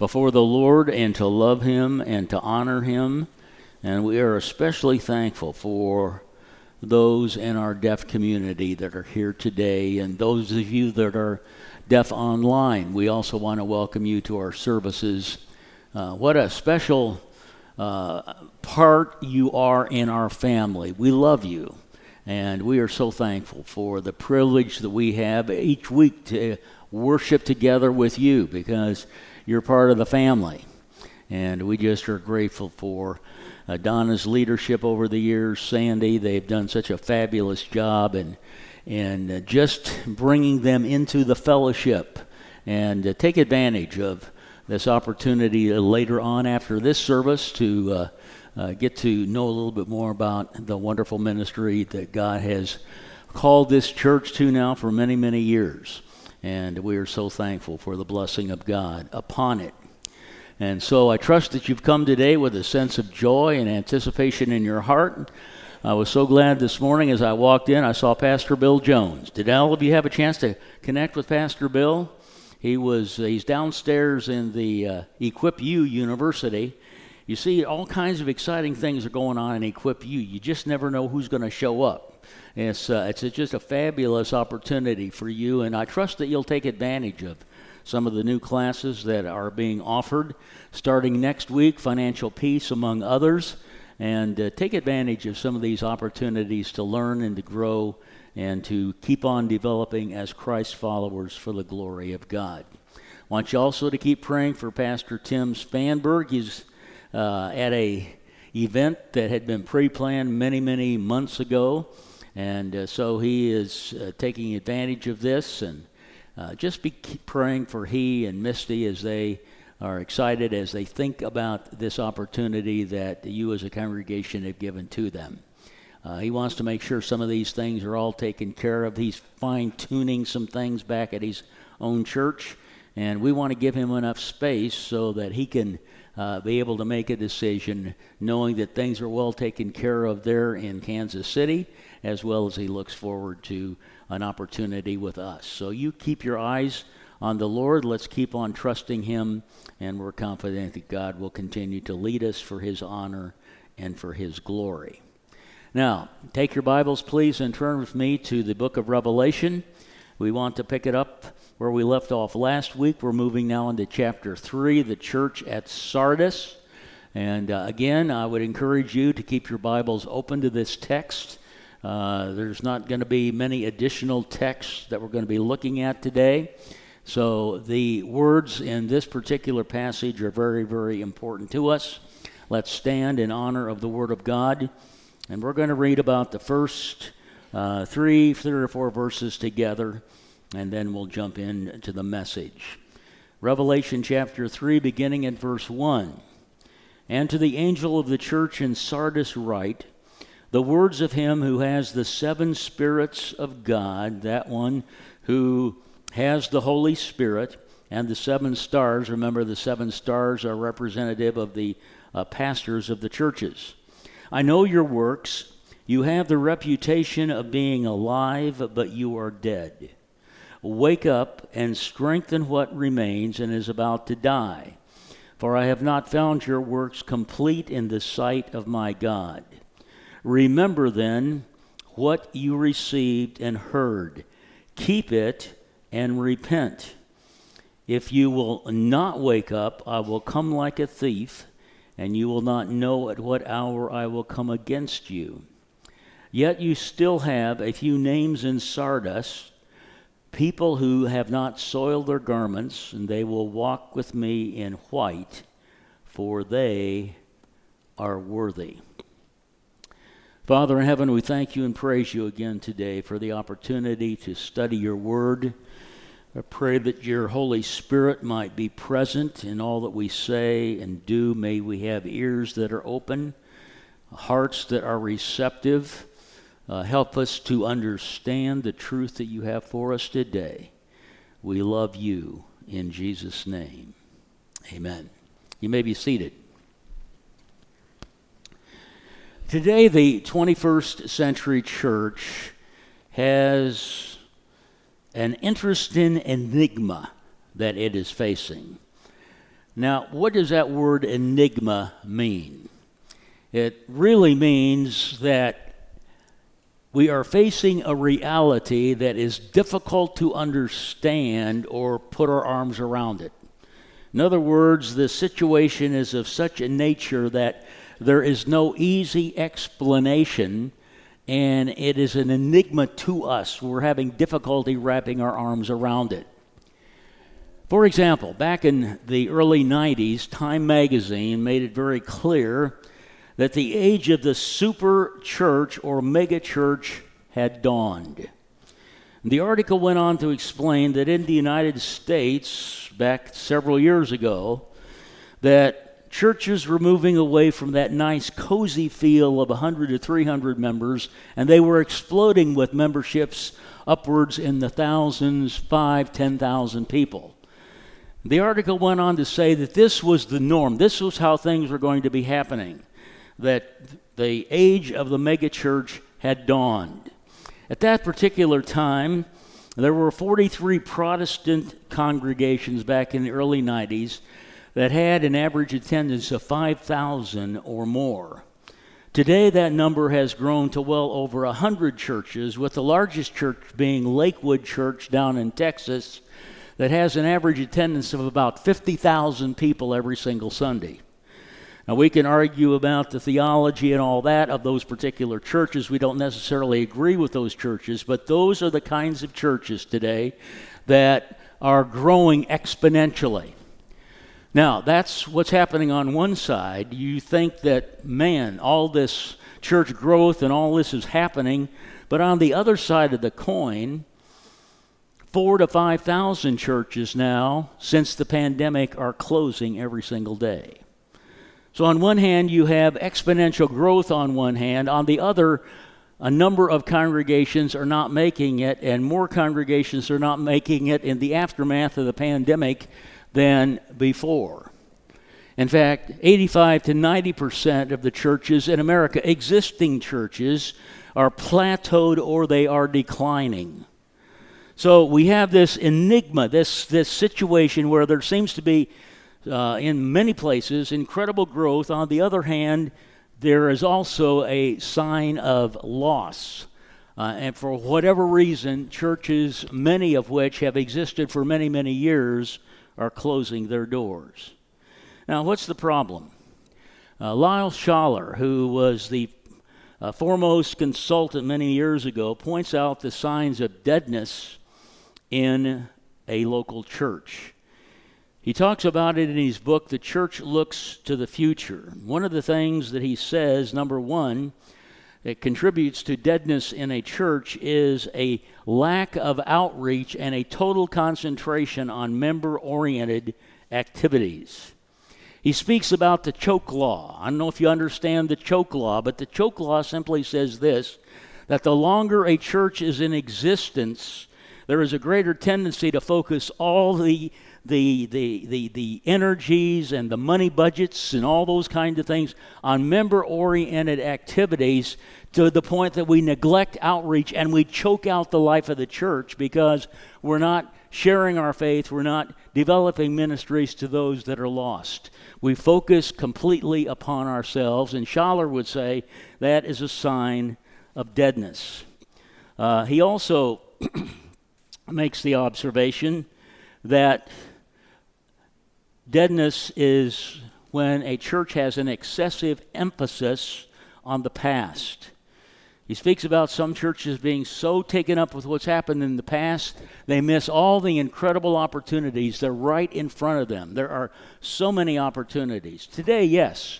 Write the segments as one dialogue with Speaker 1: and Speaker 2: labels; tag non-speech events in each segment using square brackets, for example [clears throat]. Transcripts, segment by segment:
Speaker 1: before the Lord and to love Him and to honor Him. And we are especially thankful for those in our deaf community that are here today and those of you that are deaf online. We also want to welcome you to our services. Uh, what a special uh, part you are in our family. We love you. And we are so thankful for the privilege that we have each week to worship together with you because you're part of the family. And we just are grateful for uh, Donna's leadership over the years, Sandy. They've done such a fabulous job and, and uh, just bringing them into the fellowship and uh, take advantage of this opportunity uh, later on after this service to uh, uh, get to know a little bit more about the wonderful ministry that God has called this church to now for many, many years. And we are so thankful for the blessing of God upon it. And so I trust that you've come today with a sense of joy and anticipation in your heart. I was so glad this morning as I walked in, I saw Pastor Bill Jones. Did all of you have a chance to connect with Pastor Bill? He was he's downstairs in the uh, Equip U University. You see, all kinds of exciting things are going on in Equip U. You just never know who's going to show up. It's, uh, it's just a fabulous opportunity for you, and I trust that you'll take advantage of some of the new classes that are being offered starting next week, Financial Peace, among others, and uh, take advantage of some of these opportunities to learn and to grow and to keep on developing as Christ followers for the glory of God. Want you also to keep praying for Pastor Tim Spanberg. He's uh, at a event that had been pre-planned many, many months ago. And uh, so he is uh, taking advantage of this and uh, just be praying for he and Misty as they are excited as they think about this opportunity that you as a congregation have given to them. Uh, he wants to make sure some of these things are all taken care of. He's fine tuning some things back at his own church, and we want to give him enough space so that he can uh, be able to make a decision knowing that things are well taken care of there in Kansas City as well as he looks forward to an opportunity with us. So you keep your eyes on the Lord. Let's keep on trusting him, and we're confident that God will continue to lead us for his honor and for his glory. Now, take your Bibles, please, and turn with me to the book of Revelation. We want to pick it up where we left off last week. We're moving now into chapter 3, the church at Sardis. And uh, again, I would encourage you to keep your Bibles open to this text. Uh, there's not going to be many additional texts that we're going to be looking at today. So the words in this particular passage are very, very important to us. Let's stand in honor of the Word of God. And we're going to read about the first uh, three, three or four verses together, and then we'll jump into the message. Revelation chapter 3, beginning at verse 1. And to the angel of the church in Sardis write, the words of him who has the seven spirits of God, that one who has the Holy Spirit and the seven stars. Remember, the seven stars are representative of the uh, pastors of the churches. I know your works. You have the reputation of being alive, but you are dead. Wake up and strengthen what remains and is about to die. For I have not found your works complete in the sight of my God. Remember then what you received and heard, keep it and repent. If you will not wake up, I will come like a thief, and you will not know at what hour I will come against you. Yet you still have a few names in Sardis, people who have not soiled their garments, and they will walk with me in white, for they are worthy. Father in heaven, we thank you and praise you again today for the opportunity to study your word. I pray that your Holy Spirit might be present in all that we say and do. May we have ears that are open, hearts that are receptive. Uh, help us to understand the truth that you have for us today. We love you in Jesus' name. Amen. You may be seated. Today, the 21st century church has an interesting enigma that it is facing. Now, what does that word enigma mean? It really means that we are facing a reality that is difficult to understand or put our arms around it. In other words, the situation is of such a nature that there is no easy explanation and it is an enigma to us. We're having difficulty wrapping our arms around it. For example, back in the early 90s, Time magazine made it very clear that the age of the super church or mega church had dawned. The article went on to explain that in the United States, back several years ago, that churches were moving away from that nice, cozy feel of 100 to 300 members, and they were exploding with memberships upwards in the thousands, five, 10,000 people. The article went on to say that this was the norm. This was how things were going to be happening, that the age of the megachurch had dawned. At that particular time, there were 43 Protestant congregations back in the early 90s that had an average attendance of 5,000 or more. Today, that number has grown to well over 100 churches, with the largest church being Lakewood Church down in Texas, that has an average attendance of about 50,000 people every single Sunday. Now, we can argue about the theology and all that of those particular churches. We don't necessarily agree with those churches, but those are the kinds of churches today that are growing exponentially. Now, that's what's happening on one side. You think that, man, all this church growth and all this is happening. But on the other side of the coin, four to 5,000 churches now, since the pandemic, are closing every single day. So, on one hand, you have exponential growth on one hand. On the other, a number of congregations are not making it, and more congregations are not making it in the aftermath of the pandemic than before. In fact, 85 to 90 percent of the churches in America, existing churches, are plateaued or they are declining. So we have this enigma, this, this situation where there seems to be, uh, in many places, incredible growth. On the other hand, there is also a sign of loss. Uh, and for whatever reason, churches, many of which have existed for many, many years, are closing their doors. Now, what's the problem? Uh, Lyle Schaller, who was the uh, foremost consultant many years ago, points out the signs of deadness in a local church. He talks about it in his book, The Church Looks to the Future. One of the things that he says, number one, that contributes to deadness in a church is a lack of outreach and a total concentration on member oriented activities. He speaks about the choke law. I don't know if you understand the choke law, but the choke law simply says this that the longer a church is in existence, there is a greater tendency to focus all the the, the, the, the energies and the money budgets and all those kinds of things on member oriented activities to the point that we neglect outreach and we choke out the life of the church because we're not sharing our faith, we're not developing ministries to those that are lost. We focus completely upon ourselves, and Schaller would say that is a sign of deadness. Uh, he also [clears throat] makes the observation that Deadness is when a church has an excessive emphasis on the past. He speaks about some churches being so taken up with what's happened in the past, they miss all the incredible opportunities. They're right in front of them. There are so many opportunities. Today, yes,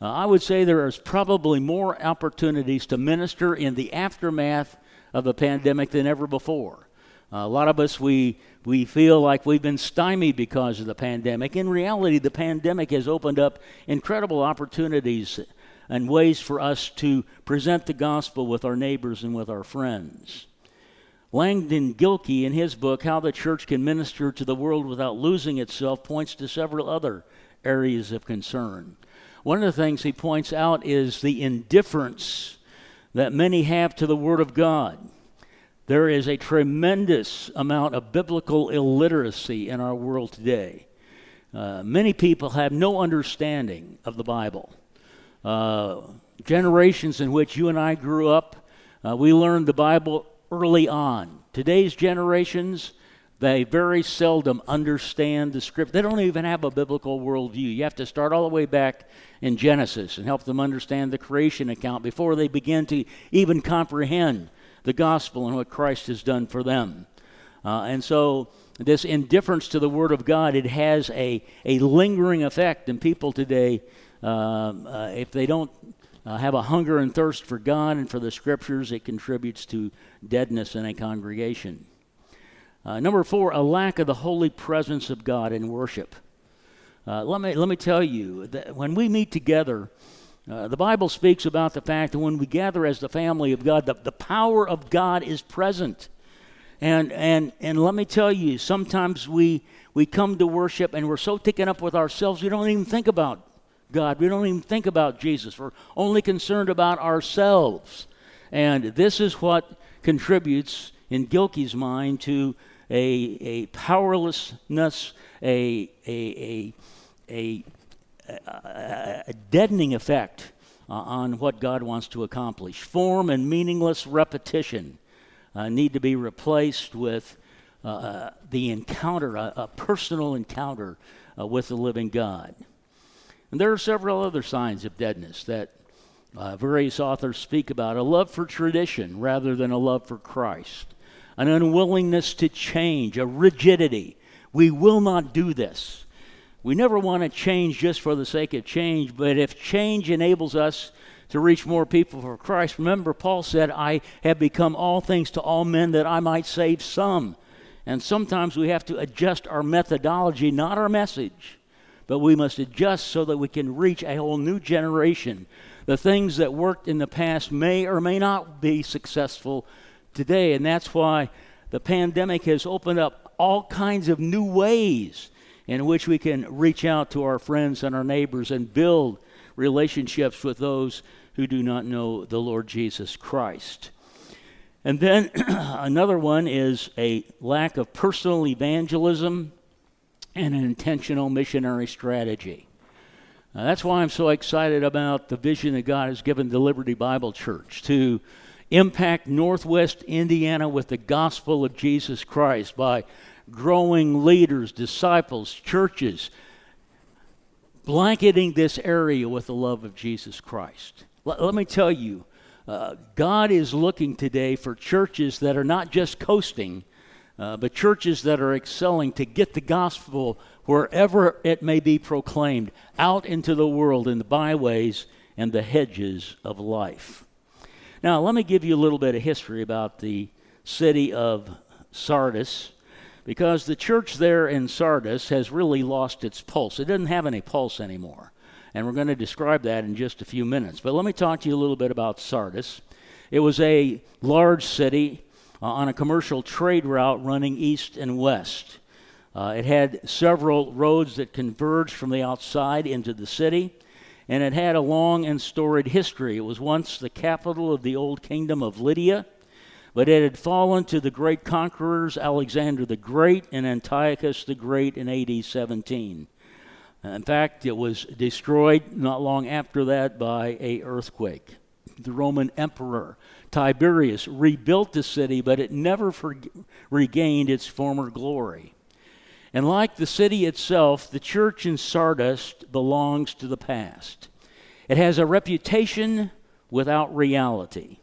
Speaker 1: uh, I would say there is probably more opportunities to minister in the aftermath of the pandemic than ever before. Uh, a lot of us, we, we feel like we've been stymied because of the pandemic. In reality, the pandemic has opened up incredible opportunities and ways for us to present the gospel with our neighbors and with our friends. Langdon Gilkey, in his book, How the Church Can Minister to the World Without Losing Itself, points to several other areas of concern. One of the things he points out is the indifference that many have to the Word of God. There is a tremendous amount of biblical illiteracy in our world today. Uh, many people have no understanding of the Bible. Uh, generations in which you and I grew up, uh, we learned the Bible early on. Today's generations, they very seldom understand the script. They don't even have a biblical worldview. You have to start all the way back in Genesis and help them understand the creation account before they begin to even comprehend the gospel and what Christ has done for them. Uh, and so, this indifference to the Word of God, it has a, a lingering effect in people today. Um, uh, if they don't uh, have a hunger and thirst for God and for the Scriptures, it contributes to deadness in a congregation. Uh, number four, a lack of the holy presence of God in worship. Uh, let, me, let me tell you that when we meet together, uh, the Bible speaks about the fact that when we gather as the family of God, the, the power of God is present. And, and, and let me tell you, sometimes we, we come to worship and we're so taken up with ourselves, we don't even think about God. We don't even think about Jesus. We're only concerned about ourselves. And this is what contributes, in Gilkey's mind, to a, a powerlessness, a, a, a, a, a deadening effect uh, on what God wants to accomplish. Form and meaningless repetition uh, need to be replaced with uh, uh the encounter, a, a personal encounter uh, with the living God. And there are several other signs of deadness that uh, various authors speak about a love for tradition rather than a love for Christ, an unwillingness to change, a rigidity. We will not do this. We never want to change just for the sake of change, but if change enables us to reach more people for Christ, remember, Paul said, I have become all things to all men that I might save some. And sometimes we have to adjust our methodology, not our message but we must adjust so that we can reach a whole new generation. The things that worked in the past may or may not be successful today, and that's why the pandemic has opened up all kinds of new ways in which we can reach out to our friends and our neighbors and build relationships with those who do not know the Lord Jesus Christ. And then [clears throat] another one is a lack of personal evangelism and an intentional missionary strategy. Now, that's why I'm so excited about the vision that God has given the Liberty Bible Church to impact Northwest Indiana with the gospel of Jesus Christ by growing leaders, disciples, churches, blanketing this area with the love of Jesus Christ. L- let me tell you, uh, God is looking today for churches that are not just coasting, uh, but churches that are excelling to get the gospel wherever it may be proclaimed out into the world in the byways and the hedges of life. Now, let me give you a little bit of history about the city of Sardis because the church there in Sardis has really lost its pulse. It doesn't have any pulse anymore. And we're going to describe that in just a few minutes. But let me talk to you a little bit about Sardis. It was a large city uh, on a commercial trade route running east and west. Uh, it had several roads that converged from the outside into the city, and it had a long and storied history. It was once the capital of the old kingdom of Lydia, but it had fallen to the great conquerors Alexander the Great and Antiochus the Great in AD 17. In fact, it was destroyed not long after that by a earthquake. The Roman emperor Tiberius rebuilt the city, but it never for, regained its former glory. And like the city itself, the church in Sardis belongs to the past. It has a reputation without reality.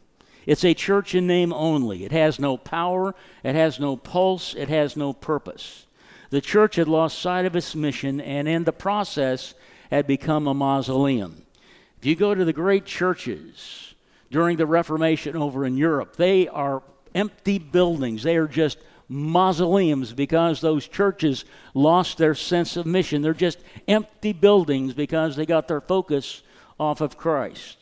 Speaker 1: It's a church in name only. It has no power, it has no pulse, it has no purpose. The church had lost sight of its mission and in the process had become a mausoleum. If you go to the great churches, during the Reformation over in Europe. They are empty buildings, they are just mausoleums because those churches lost their sense of mission. They're just empty buildings because they got their focus off of Christ.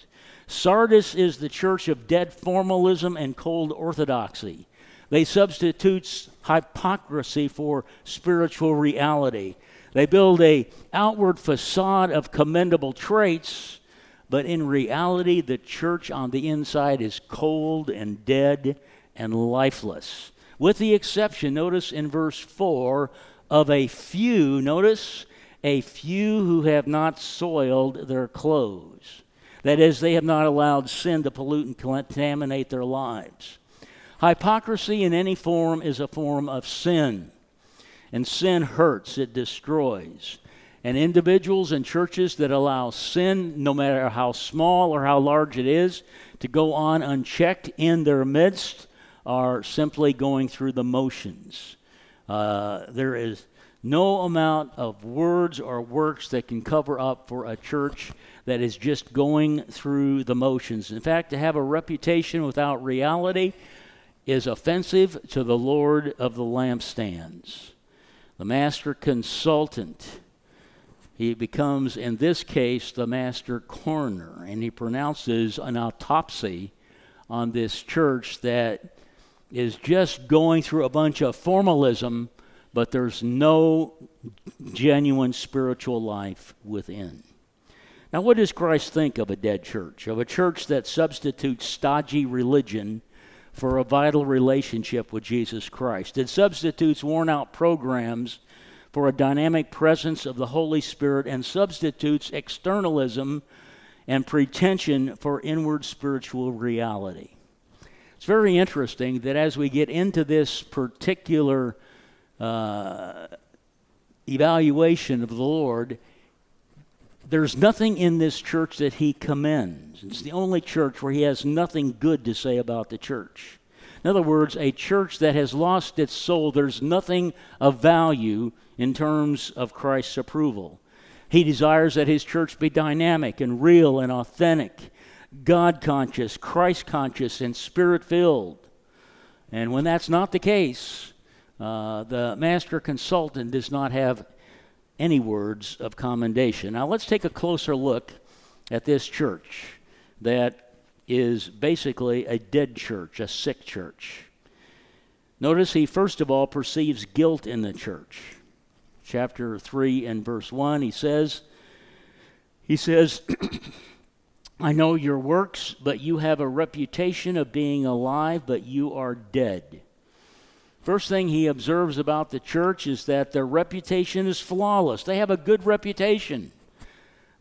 Speaker 1: Sardis is the church of dead formalism and cold orthodoxy. They substitute hypocrisy for spiritual reality. They build a outward facade of commendable traits, but in reality the church on the inside is cold and dead and lifeless. With the exception, notice in verse 4, of a few, notice, a few who have not soiled their clothes. That is, they have not allowed sin to pollute and contaminate their lives. Hypocrisy in any form is a form of sin. And sin hurts, it destroys. And individuals and churches that allow sin, no matter how small or how large it is, to go on unchecked in their midst are simply going through the motions. Uh, there is no amount of words or works that can cover up for a church that is just going through the motions. In fact, to have a reputation without reality is offensive to the Lord of the lampstands. The master consultant, he becomes, in this case, the master coroner, and he pronounces an autopsy on this church that is just going through a bunch of formalism, but there's no genuine spiritual life within. Now, what does Christ think of a dead church? Of a church that substitutes stodgy religion for a vital relationship with Jesus Christ. It substitutes worn out programs for a dynamic presence of the Holy Spirit and substitutes externalism and pretension for inward spiritual reality. It's very interesting that as we get into this particular uh, evaluation of the Lord, there's nothing in this church that he commends. It's the only church where he has nothing good to say about the church. In other words, a church that has lost its soul, there's nothing of value in terms of Christ's approval. He desires that his church be dynamic and real and authentic, God conscious, Christ conscious, and spirit filled. And when that's not the case, uh, the master consultant does not have any words of commendation. Now, let's take a closer look at this church that is basically a dead church, a sick church. Notice he first of all perceives guilt in the church. Chapter 3 and verse 1, he says, he says, [clears throat] I know your works, but you have a reputation of being alive, but you are dead. First thing he observes about the church is that their reputation is flawless. They have a good reputation.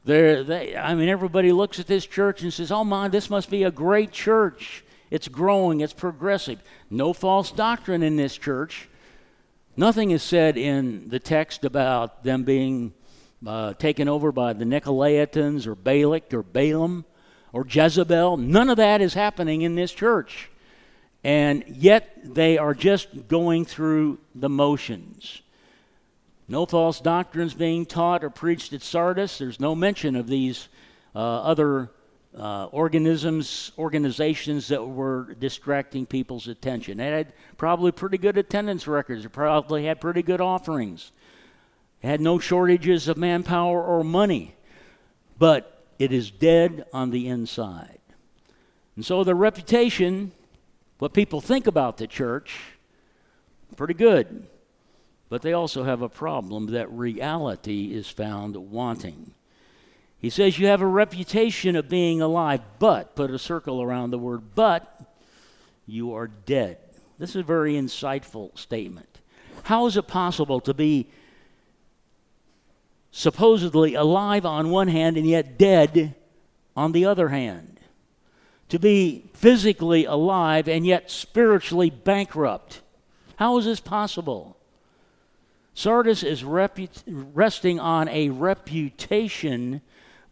Speaker 1: They're, they, I mean, everybody looks at this church and says, oh my, this must be a great church. It's growing, it's progressive. No false doctrine in this church. Nothing is said in the text about them being uh, taken over by the Nicolaitans or Balak or Balaam or Jezebel. None of that is happening in this church and yet they are just going through the motions. No false doctrines being taught or preached at Sardis. There's no mention of these uh, other uh, organisms, organizations that were distracting people's attention. They had probably pretty good attendance records. They probably had pretty good offerings. They had no shortages of manpower or money. But it is dead on the inside. And so the reputation what people think about the church, pretty good. But they also have a problem that reality is found wanting. He says, You have a reputation of being alive, but, put a circle around the word but, you are dead. This is a very insightful statement. How is it possible to be supposedly alive on one hand and yet dead on the other hand? To be physically alive and yet spiritually bankrupt. How is this possible? Sardis is repu- resting on a reputation,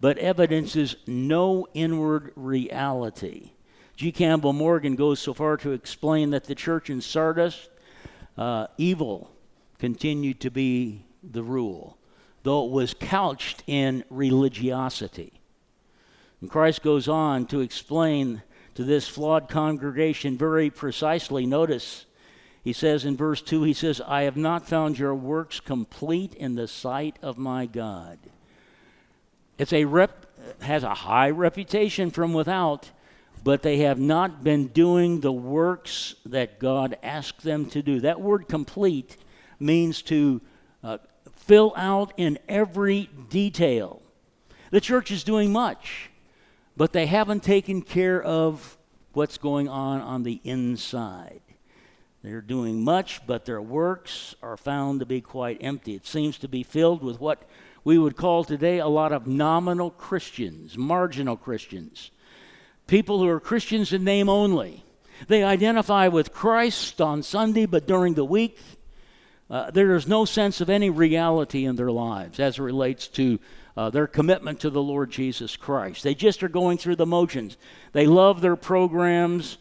Speaker 1: but evidences no inward reality. G. Campbell Morgan goes so far to explain that the church in Sardis, uh, evil continued to be the rule, though it was couched in religiosity. And Christ goes on to explain to this flawed congregation very precisely. Notice he says in verse 2, he says, I have not found your works complete in the sight of my God. It's a rep, has a high reputation from without, but they have not been doing the works that God asked them to do. That word complete means to uh, fill out in every detail. The church is doing much, but they haven't taken care of what's going on on the inside. They're doing much, but their works are found to be quite empty. It seems to be filled with what we would call today a lot of nominal Christians, marginal Christians, people who are Christians in name only. They identify with Christ on Sunday, but during the week, uh, there is no sense of any reality in their lives as it relates to uh, their commitment to the Lord Jesus Christ. They just are going through the motions. They love their programs,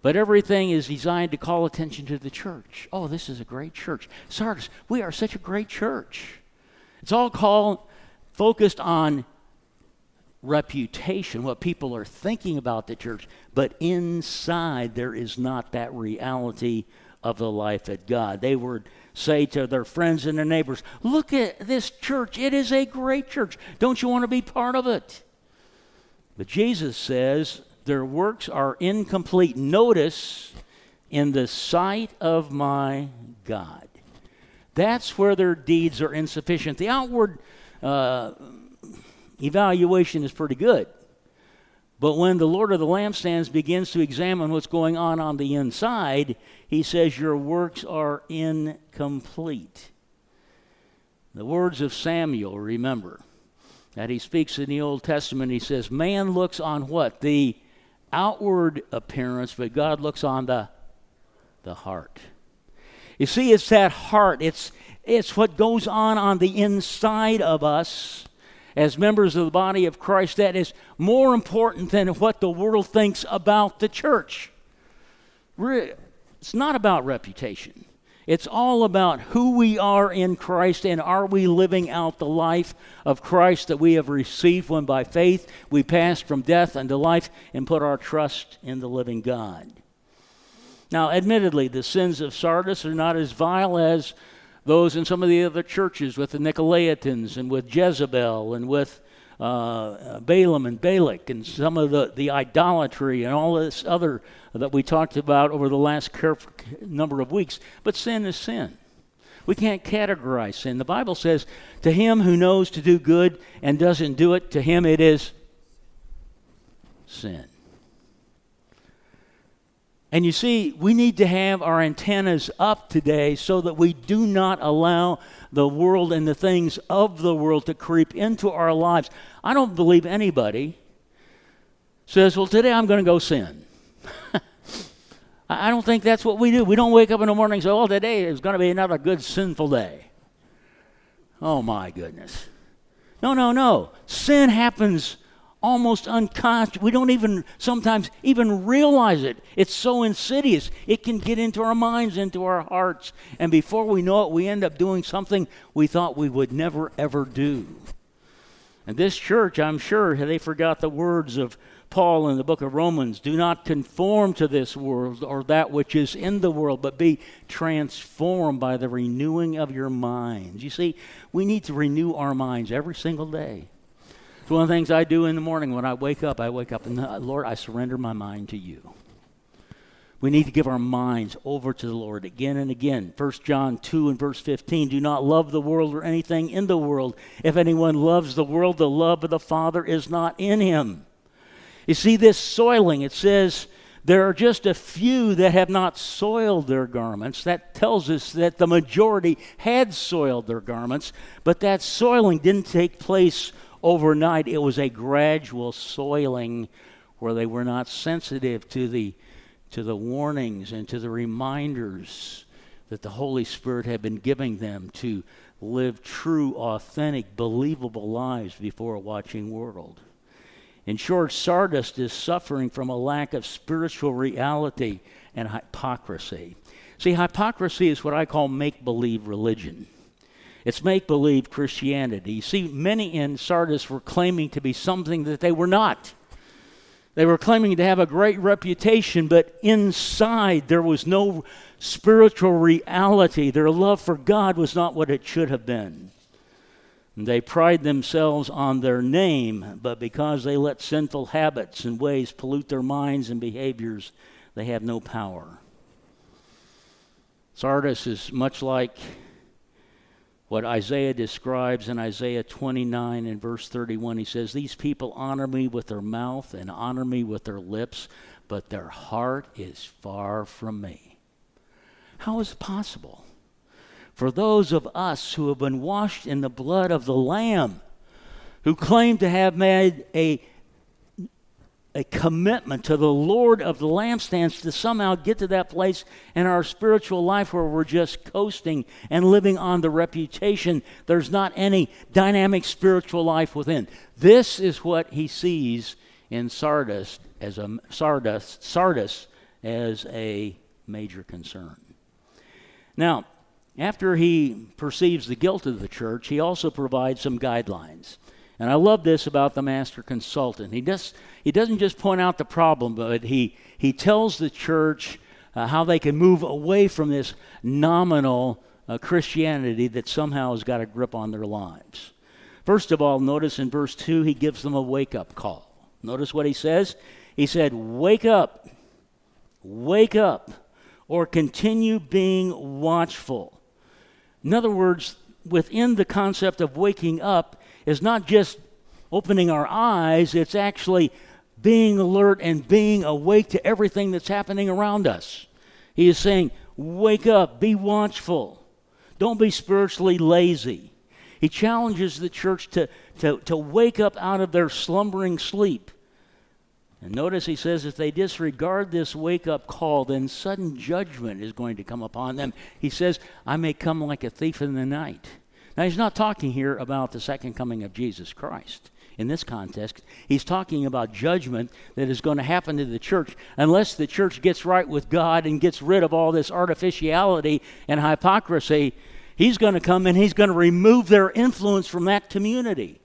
Speaker 1: but everything is designed to call attention to the church. Oh, this is a great church. Sardis, we are such a great church. It's all called focused on reputation, what people are thinking about the church, but inside there is not that reality of the life at God. They would say to their friends and their neighbors, Look at this church. It is a great church. Don't you want to be part of it? But Jesus says, their works are incomplete. Notice, in the sight of my God. That's where their deeds are insufficient. The outward uh, evaluation is pretty good. But when the Lord of the lampstands begins to examine what's going on on the inside, he says, Your works are incomplete. The words of Samuel, remember, that he speaks in the Old Testament, he says, Man looks on what? The outward appearance, but God looks on the, the heart. You see, it's that heart, it's, it's what goes on on the inside of us as members of the body of Christ that is more important than what the world thinks about the church. It's not about reputation. It's all about who we are in Christ and are we living out the life of Christ that we have received when by faith we passed from death unto life and put our trust in the living God. Now, admittedly, the sins of Sardis are not as vile as those in some of the other churches with the Nicolaitans and with Jezebel and with uh, Balaam and Balak and some of the, the idolatry and all this other that we talked about over the last number of weeks. But sin is sin. We can't categorize sin. The Bible says, To him who knows to do good and doesn't do it, to him it is sin. And you see, we need to have our antennas up today so that we do not allow the world and the things of the world to creep into our lives. I don't believe anybody says, Well, today I'm going to go sin. [laughs] I don't think that's what we do. We don't wake up in the morning and say, Oh, today is going to be another good sinful day. Oh, my goodness. No, no, no. Sin happens almost unconscious. We don't even sometimes even realize it. It's so insidious. It can get into our minds, into our hearts, and before we know it, we end up doing something we thought we would never ever do. And this church, I'm sure, they forgot the words of Paul in the book of Romans do not conform to this world or that which is in the world, but be transformed by the renewing of your minds. You see, we need to renew our minds every single day. One of the things I do in the morning when I wake up. I wake up and, uh, Lord, I surrender my mind to you. We need to give our minds over to the Lord again and again. 1 John 2 and verse 15 Do not love the world or anything in the world. If anyone loves the world, the love of the Father is not in him. You see, this soiling, it says, there are just a few that have not soiled their garments. That tells us that the majority had soiled their garments, but that soiling didn't take place overnight. It was a gradual soiling where they were not sensitive to the, to the warnings and to the reminders that the Holy Spirit had been giving them to live true, authentic, believable lives before a watching world. In short, Sardis is suffering from a lack of spiritual reality and hypocrisy. See, hypocrisy is what I call make believe religion. It's make believe Christianity. You see, many in Sardis were claiming to be something that they were not. They were claiming to have a great reputation, but inside there was no spiritual reality. Their love for God was not what it should have been. They pride themselves on their name, but because they let sinful habits and ways pollute their minds and behaviors, they have no power. Sardis is much like what Isaiah describes in Isaiah 29 and verse 31. He says, These people honor me with their mouth and honor me with their lips, but their heart is far from me. How is it possible? For those of us who have been washed in the blood of the Lamb, who claim to have made a a commitment to the Lord of the lampstands to somehow get to that place in our spiritual life where we're just coasting and living on the reputation. There's not any dynamic spiritual life within. This is what he sees in Sardis as a Sardis, Sardis as a major concern. Now, after he perceives the guilt of the church, he also provides some guidelines. And I love this about the master consultant. He, does, he doesn't just point out the problem, but he, he tells the church uh, how they can move away from this nominal uh, Christianity that somehow has got a grip on their lives. First of all, notice in verse 2, he gives them a wake up call. Notice what he says. He said, Wake up, wake up, or continue being watchful. In other words, within the concept of waking up is not just opening our eyes, it's actually being alert and being awake to everything that's happening around us. He is saying, Wake up, be watchful, don't be spiritually lazy. He challenges the church to, to, to wake up out of their slumbering sleep. And notice he says, if they disregard this wake up call, then sudden judgment is going to come upon them. He says, I may come like a thief in the night. Now, he's not talking here about the second coming of Jesus Christ. In this context, he's talking about judgment that is going to happen to the church unless the church gets right with God and gets rid of all this artificiality and hypocrisy. He's going to come and he's going to remove their influence from that community.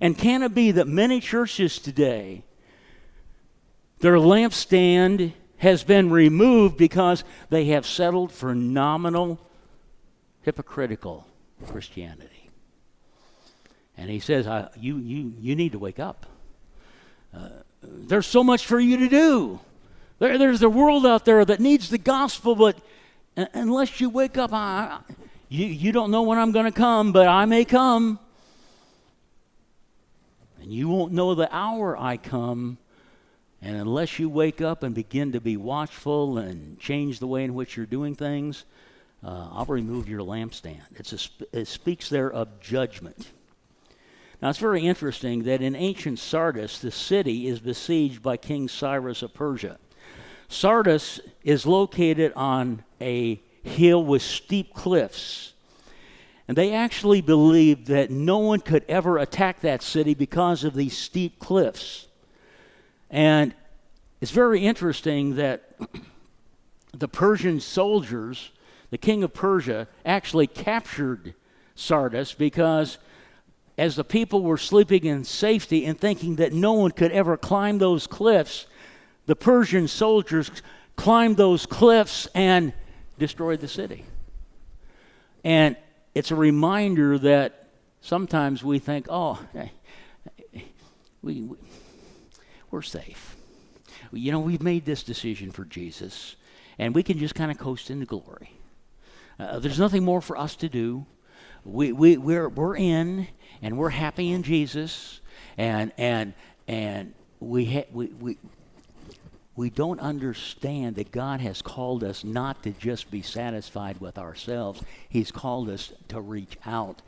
Speaker 1: And can it be that many churches today, their lampstand has been removed because they have settled for nominal, hypocritical Christianity. And he says, you, you, you need to wake up. Uh, there's so much for you to do. There, there's a world out there that needs the gospel, but unless you wake up, I, you, you don't know when I'm going to come, but I may come. And you won't know the hour I come. And unless you wake up and begin to be watchful and change the way in which you're doing things, uh, I'll remove your lampstand. A, it speaks there of judgment. Now, it's very interesting that in ancient Sardis, the city is besieged by King Cyrus of Persia. Sardis is located on a hill with steep cliffs. And they actually believed that no one could ever attack that city because of these steep cliffs. And it's very interesting that [clears throat] the Persian soldiers the king of Persia actually captured Sardis because as the people were sleeping in safety and thinking that no one could ever climb those cliffs, the Persian soldiers climbed those cliffs and destroyed the city. And it's a reminder that sometimes we think, oh, we, we, we're safe. You know, we've made this decision for Jesus, and we can just kind of coast into glory. Uh, there's nothing more for us to do. We, we, we're, we're in, and we're happy in Jesus, and, and, and we, ha- we, we, we don't understand that God has called us not to just be satisfied with ourselves. He's called us to reach out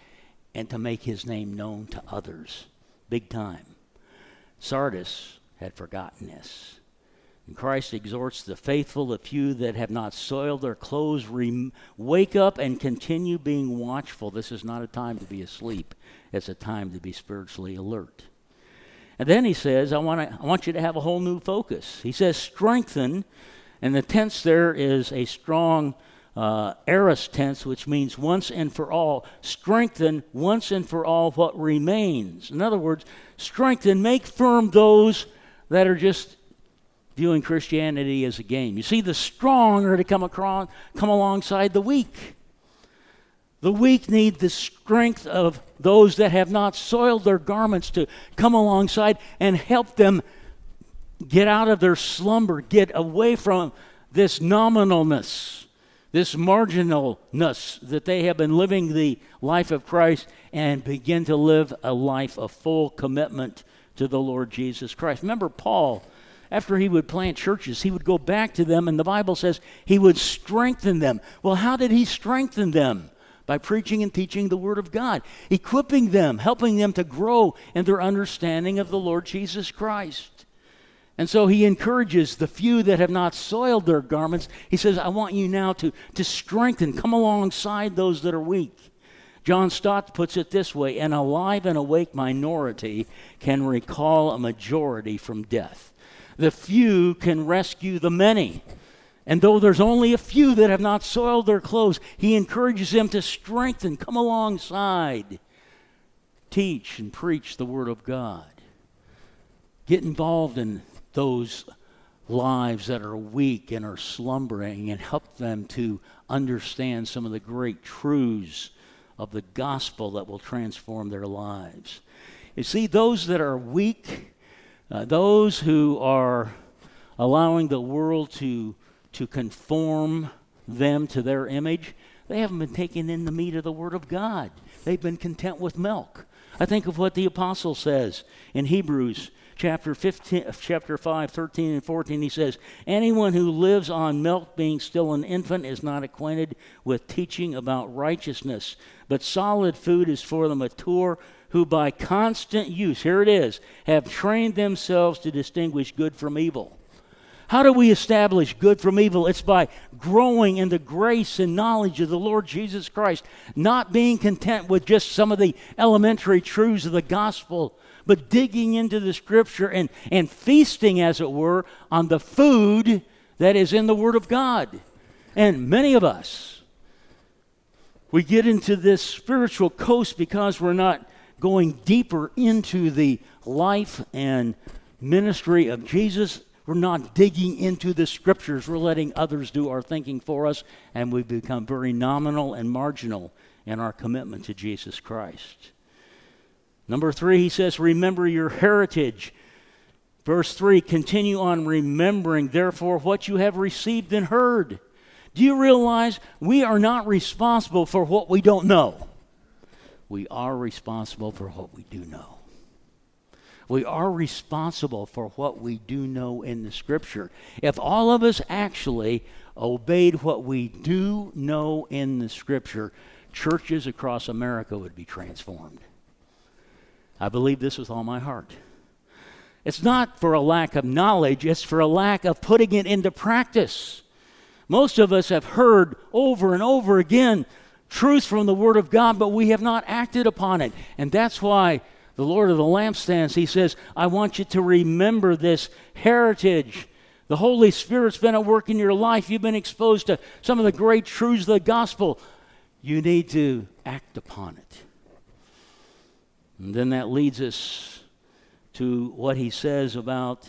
Speaker 1: and to make His name known to others. Big time. Sardis had forgotten this. And Christ exhorts the faithful, the few that have not soiled their clothes, rem- wake up and continue being watchful. This is not a time to be asleep, it's a time to be spiritually alert. And then he says, I, wanna, I want you to have a whole new focus. He says, strengthen, and the tense there is a strong uh, aorist tense, which means once and for all. Strengthen once and for all what remains. In other words, strengthen, make firm those that are just viewing Christianity as a game. You see, the strong are to come across, come alongside the weak. The weak need the strength of those that have not soiled their garments to come alongside and help them get out of their slumber, get away from this nominalness, this marginalness that they have been living the life of Christ and begin to live a life of full commitment to the Lord Jesus Christ. Remember, Paul after he would plant churches, he would go back to them, and the Bible says he would strengthen them. Well, how did he strengthen them? By preaching and teaching the Word of God, equipping them, helping them to grow in their understanding of the Lord Jesus Christ. And so he encourages the few that have not soiled their garments. He says, I want you now to, to strengthen, come alongside those that are weak. John Stott puts it this way An alive and awake minority can recall a majority from death the few can rescue the many. And though there's only a few that have not soiled their clothes, he encourages them to strengthen, come alongside, teach and preach the Word of God. Get involved in those lives that are weak and are slumbering and help them to understand some of the great truths of the gospel that will transform their lives. You see, those that are weak uh, those who are allowing the world to, to conform them to their image, they haven't been taking in the meat of the Word of God. They've been content with milk. I think of what the apostle says in Hebrews chapter 15 chapter 5 13 and 14 he says anyone who lives on milk being still an infant is not acquainted with teaching about righteousness but solid food is for the mature who by constant use, here it is, have trained themselves to distinguish good from evil. How do we establish good from evil? It's by growing in the grace and knowledge of the Lord Jesus Christ, not being content with just some of the elementary truths of the gospel, but digging into the scripture and, and feasting, as it were, on the food that is in the Word of God. And many of us, we get into this spiritual coast because we're not going deeper into the life and ministry of Jesus. We're not digging into the scriptures. We're letting others do our thinking for us, and we become very nominal and marginal in our commitment to Jesus Christ. Number three, he says, Remember your heritage. Verse 3 Continue on remembering, therefore, what you have received and heard. Do you realize we are not responsible for what we don't know? We are responsible for what we do know. We are responsible for what we do know in the Scripture. If all of us actually obeyed what we do know in the Scripture, churches across America would be transformed. I believe this with all my heart. It's not for a lack of knowledge, it's for a lack of putting it into practice. Most of us have heard over and over again truth from the Word of God, but we have not acted upon it. And that's why the Lord of the lampstands, He says, I want you to remember this heritage. The Holy Spirit's been at work in your life. You've been exposed to some of the great truths of the gospel. You need to act upon it. And then that leads us to what he says about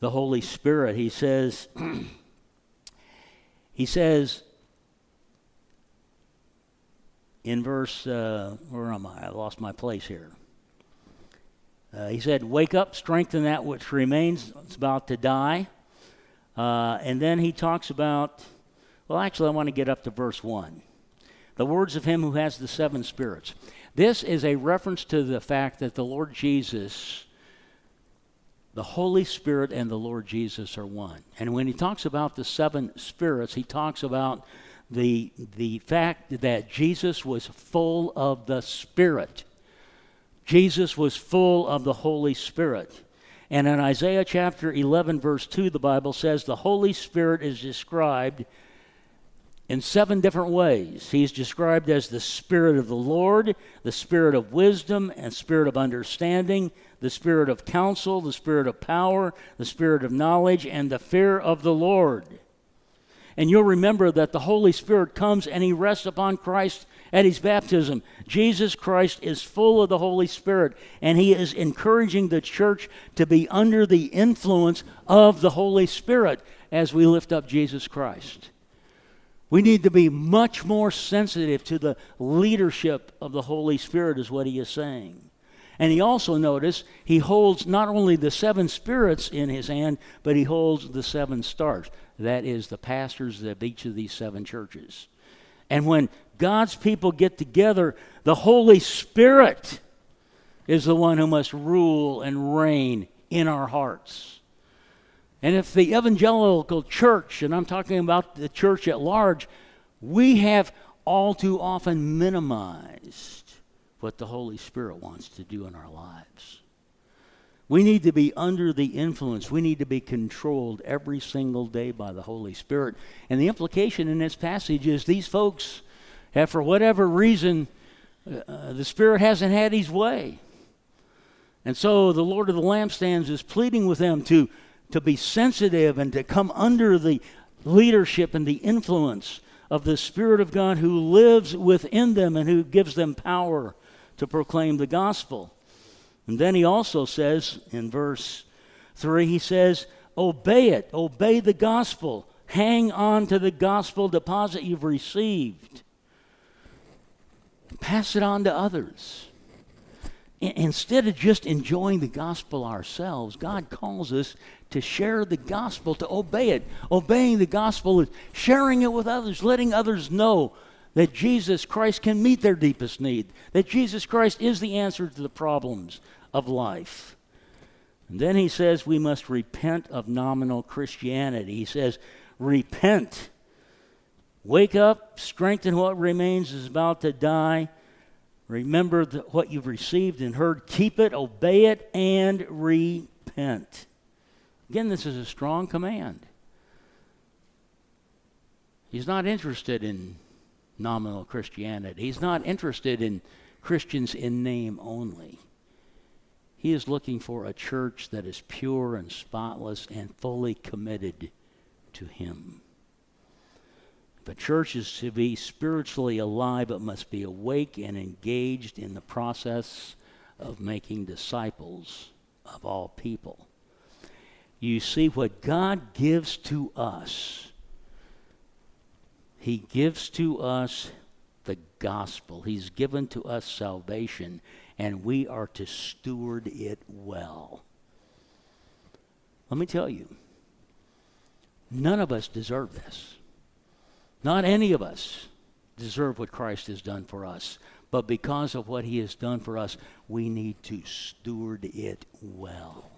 Speaker 1: the Holy Spirit. He says, [clears throat] he says, in verse, uh, where am I? I lost my place here. Uh, he said, Wake up, strengthen that which remains, it's about to die. Uh, and then he talks about, well, actually, I want to get up to verse 1. The words of him who has the seven spirits. This is a reference to the fact that the Lord Jesus, the Holy Spirit, and the Lord Jesus are one. And when he talks about the seven spirits, he talks about the, the fact that Jesus was full of the Spirit. Jesus was full of the Holy Spirit. And in Isaiah chapter 11, verse 2, the Bible says the Holy Spirit is described in seven different ways. He's described as the Spirit of the Lord, the Spirit of wisdom and Spirit of understanding, the Spirit of counsel, the Spirit of power, the Spirit of knowledge, and the fear of the Lord. And you'll remember that the Holy Spirit comes and he rests upon Christ at his baptism. Jesus Christ is full of the Holy Spirit, and he is encouraging the church to be under the influence of the Holy Spirit as we lift up Jesus Christ. We need to be much more sensitive to the leadership of the Holy Spirit, is what he is saying. And he also, notice, he holds not only the seven spirits in his hand, but he holds the seven stars. That is the pastors of each of these seven churches. And when God's people get together, the Holy Spirit is the one who must rule and reign in our hearts. And if the evangelical church, and I'm talking about the church at large, we have all too often minimized what the Holy Spirit wants to do in our lives. We need to be under the influence. We need to be controlled every single day by the Holy Spirit. And the implication in this passage is these folks have, for whatever reason, uh, the Spirit hasn't had his way. And so the Lord of the lampstands is pleading with them to, to be sensitive and to come under the leadership and the influence of the Spirit of God who lives within them and who gives them power to proclaim the gospel. And then he also says in verse 3, he says, Obey it, obey the gospel, hang on to the gospel deposit you've received, pass it on to others. instead of just enjoying the gospel ourselves, God calls us to share the gospel, to obey it. Obeying the gospel is sharing it with others, letting others know that Jesus Christ can meet their deepest need, that Jesus Christ is the answer to the problems of life. And then he says we must repent of nominal Christianity. He says, repent. Wake up, strengthen what remains is about to die. Remember the, what you've received and heard, keep it, obey it, and repent. Again, this is a strong command. He's not interested in nominal Christianity. He's not interested in Christians in name only. He is looking for a church that is pure and spotless and fully committed to Him. The church is to be spiritually alive, it must be awake and engaged in the process of making disciples of all people. You see, what God gives to us he gives to us the gospel. He's given to us salvation, and we are to steward it well. Let me tell you, none of us deserve this. Not any of us deserve what Christ has done for us. But because of what he has done for us, we need to steward it well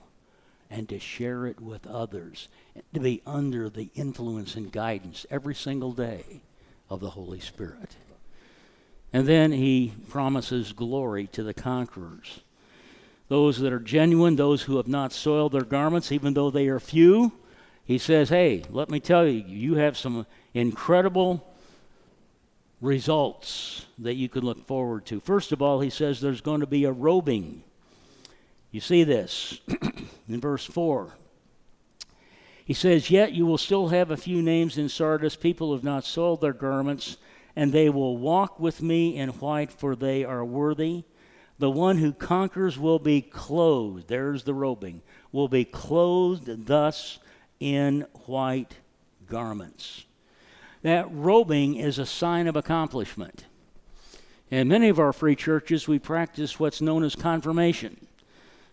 Speaker 1: and to share it with others, to be under the influence and guidance every single day of the Holy Spirit. And then he promises glory to the conquerors. Those that are genuine, those who have not soiled their garments, even though they are few, he says, Hey, let me tell you, you have some incredible results that you can look forward to. First of all, he says there's going to be a robing. You see this [clears throat] in verse 4. He says, Yet you will still have a few names in Sardis, people have not soiled their garments, and they will walk with me in white, for they are worthy. The one who conquers will be clothed, there's the robing, will be clothed thus in white garments. That robing is a sign of accomplishment. In many of our free churches, we practice what's known as confirmation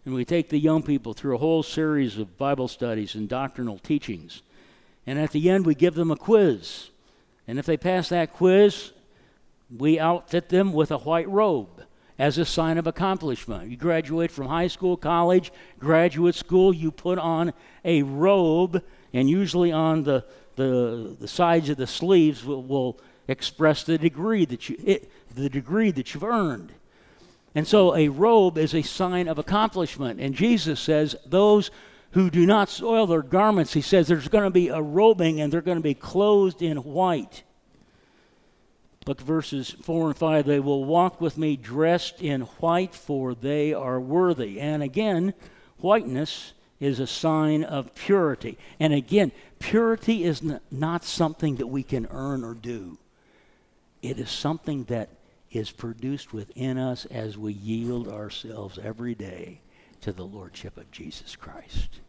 Speaker 1: and we take the young people through a whole series of Bible studies and doctrinal teachings. And at the end, we give them a quiz. And if they pass that quiz, we outfit them with a white robe as a sign of accomplishment. You graduate from high school, college, graduate school, you put on a robe, and usually on the, the, the sides of the sleeves will, will express the degree that you it, the degree that you've earned. And so a robe is a sign of accomplishment. And Jesus says, those who do not soil their garments, he says, there's going to be a robing and they're going to be clothed in white. Look verses 4 and 5. They will walk with me dressed in white, for they are worthy. And again, whiteness is a sign of purity. And again, purity is not something that we can earn or do, it is something that is produced within us as we yield ourselves every day to the Lordship of Jesus Christ.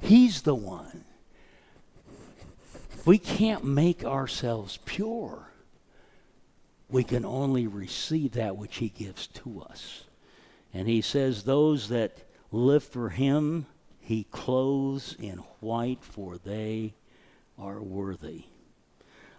Speaker 1: He's the one. We can't make ourselves pure. We can only receive that which He gives to us. And He says, Those that live for Him, He clothes in white, for they are worthy.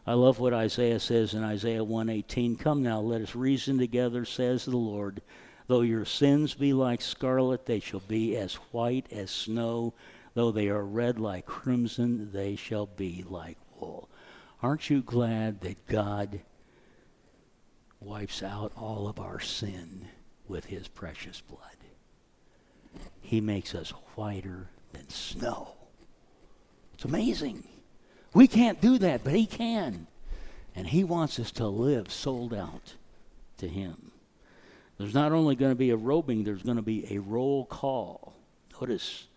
Speaker 1: I love what Isaiah says in Isaiah 118. Come now, let us reason together, says the Lord. Though your sins be like scarlet, they shall be as white as snow. Though they are red like crimson, they shall be like wool. Aren't you glad that God wipes out all of our sin with his precious blood? He makes us whiter than snow. It's amazing. We can't do that, but he can. And he wants us to live sold out to him. There's not only going to be a robing, there's going to be a roll call. Notice,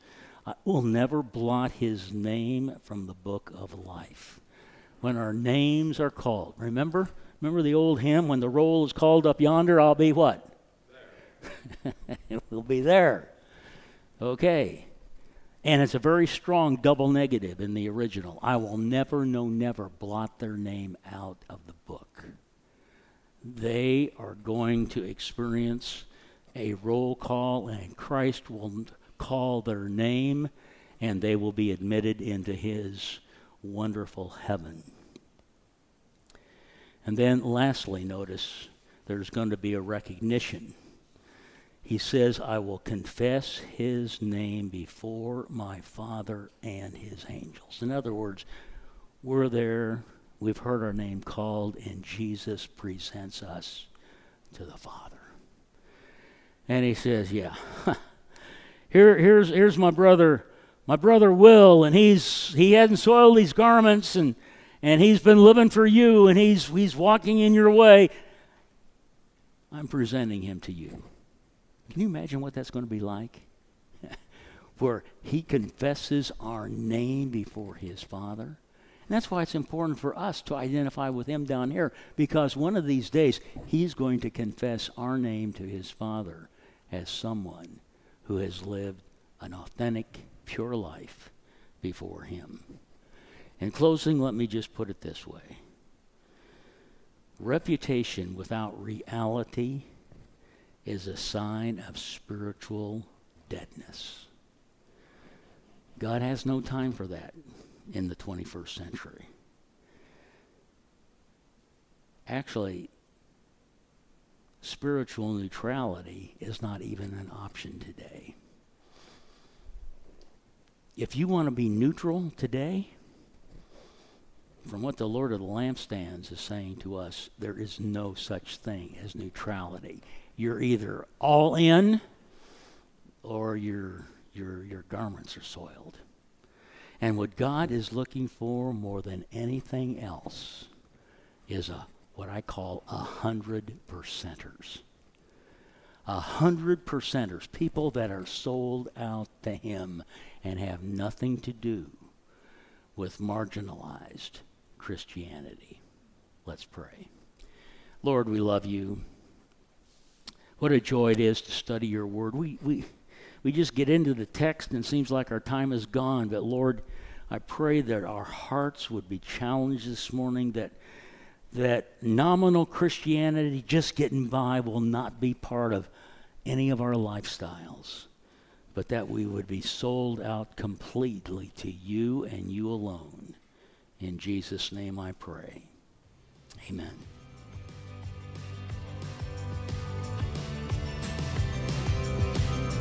Speaker 1: I will never blot his name from the book of life. When our names are called, remember? Remember the old hymn, when the roll is called up yonder, I'll be what? [laughs] we'll be there. Okay. And it's a very strong double negative in the original. I will never, no, never blot their name out of the book they are going to experience a roll call, and Christ will call their name, and they will be admitted into his wonderful heaven. And then, lastly, notice there's going to be a recognition. He says, I will confess his name before my Father and his angels. In other words, we're there We've heard our name called, and Jesus presents us to the Father. And he says, Yeah, [laughs] here, here's, here's my brother, my brother Will, and he's, he hadn't soiled these garments, and, and he's been living for you, and he's, he's walking in your way. I'm presenting him to you. Can you imagine what that's going to be like? [laughs] Where he confesses our name before his Father and that's why it's important for us to identify with him down here, because one of these days he's going to confess our name to his Father as someone who has lived an authentic, pure life before him. In closing, let me just put it this way reputation without reality is a sign of spiritual deadness. God has no time for that in the 21st century. Actually, spiritual neutrality is not even an option today. If you want to be neutral today, from what the Lord of the lampstands is saying to us, there is no such thing as neutrality. You're either all in or your, your, your garments are soiled. And what God is looking for more than anything else is a what I call a hundred percenters. A hundred percenters, people that are sold out to Him and have nothing to do with marginalized Christianity. Let's pray. Lord, we love you. What a joy it is to study your word. We, we, we just get into the text and it seems like our time is gone. But Lord, I pray that our hearts would be challenged this morning that that nominal Christianity, just getting by, will not be part of any of our lifestyles, but that we would be sold out completely to you and you alone. In Jesus' name I pray. Amen.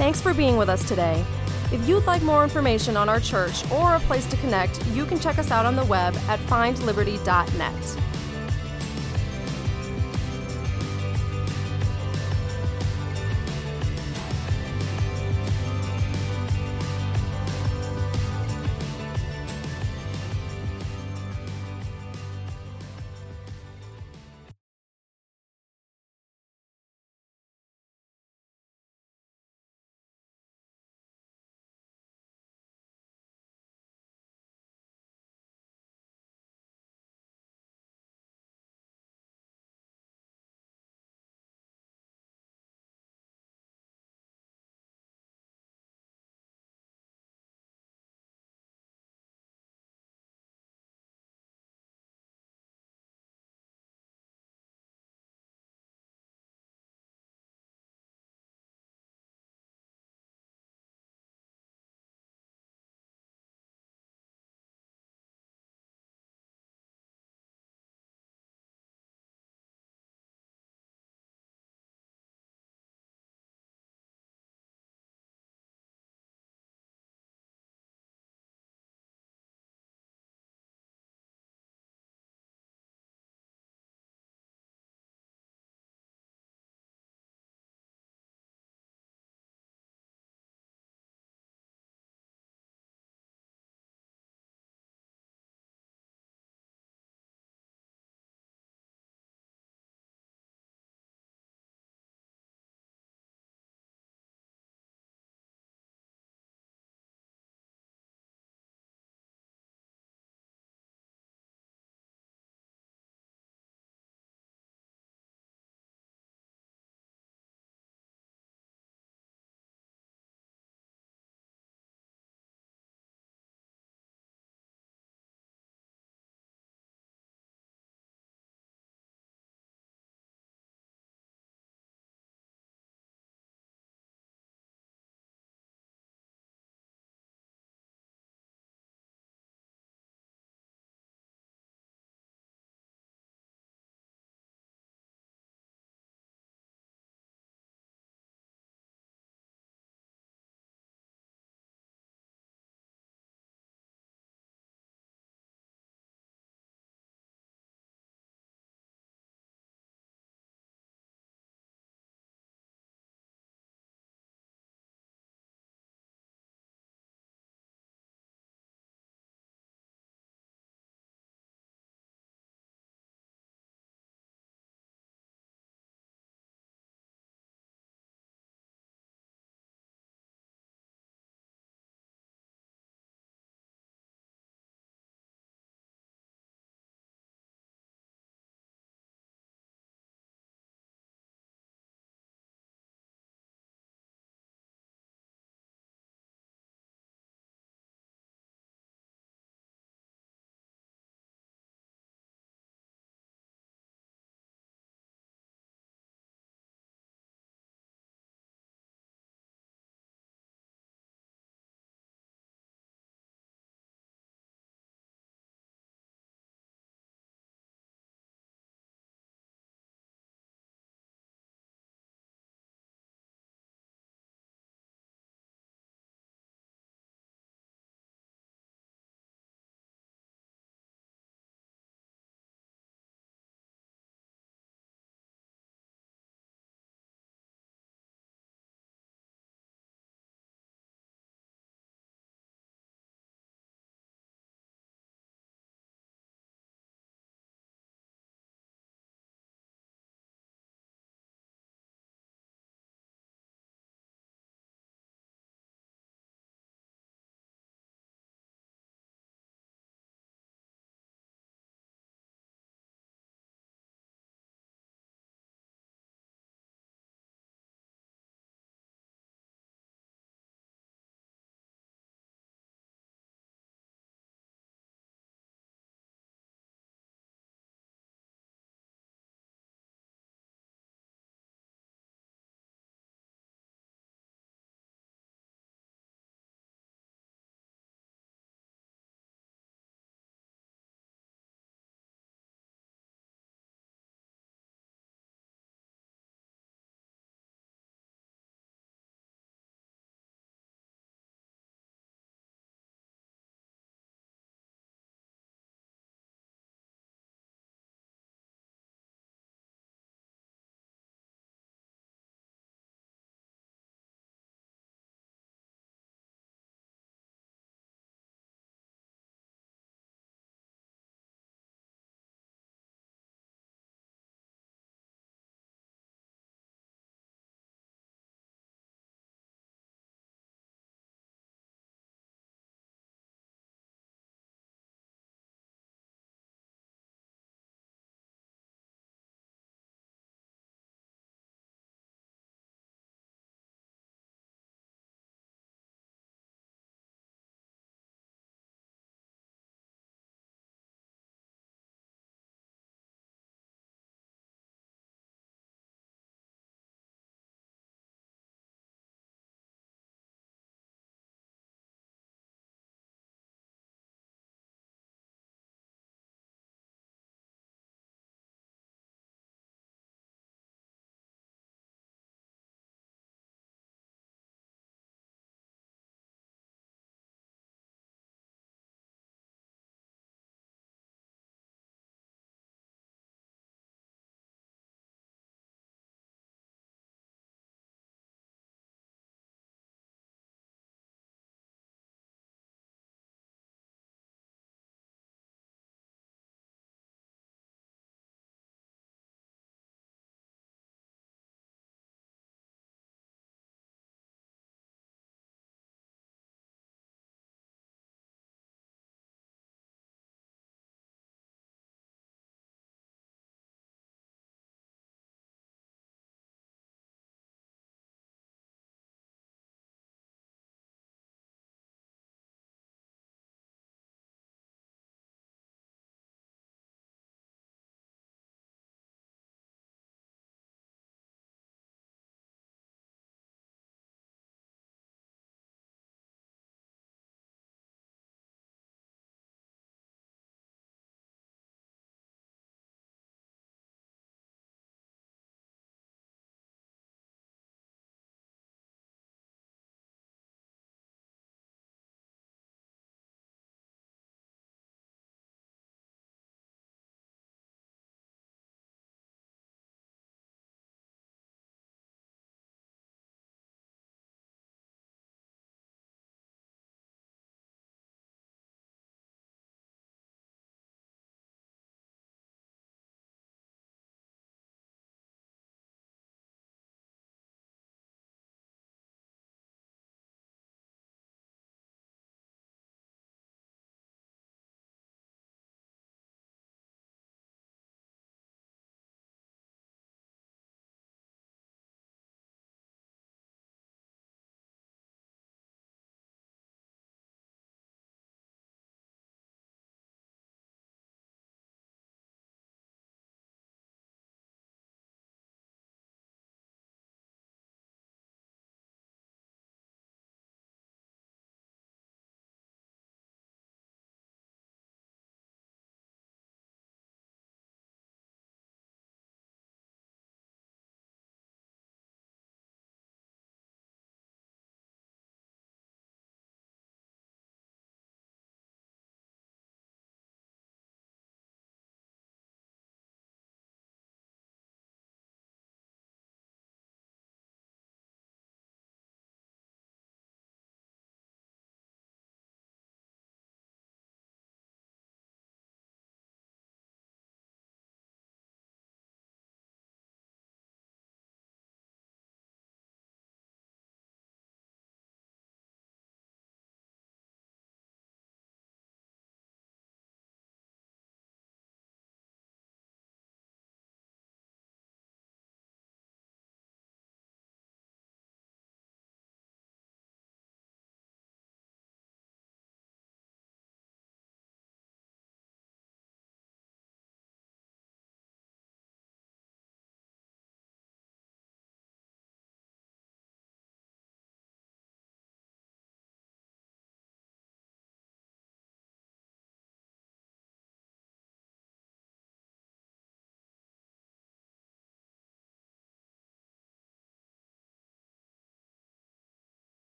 Speaker 2: Thanks for being with us today. If you'd like more information on our church or a place to connect, you can check us out on the web at findliberty.net.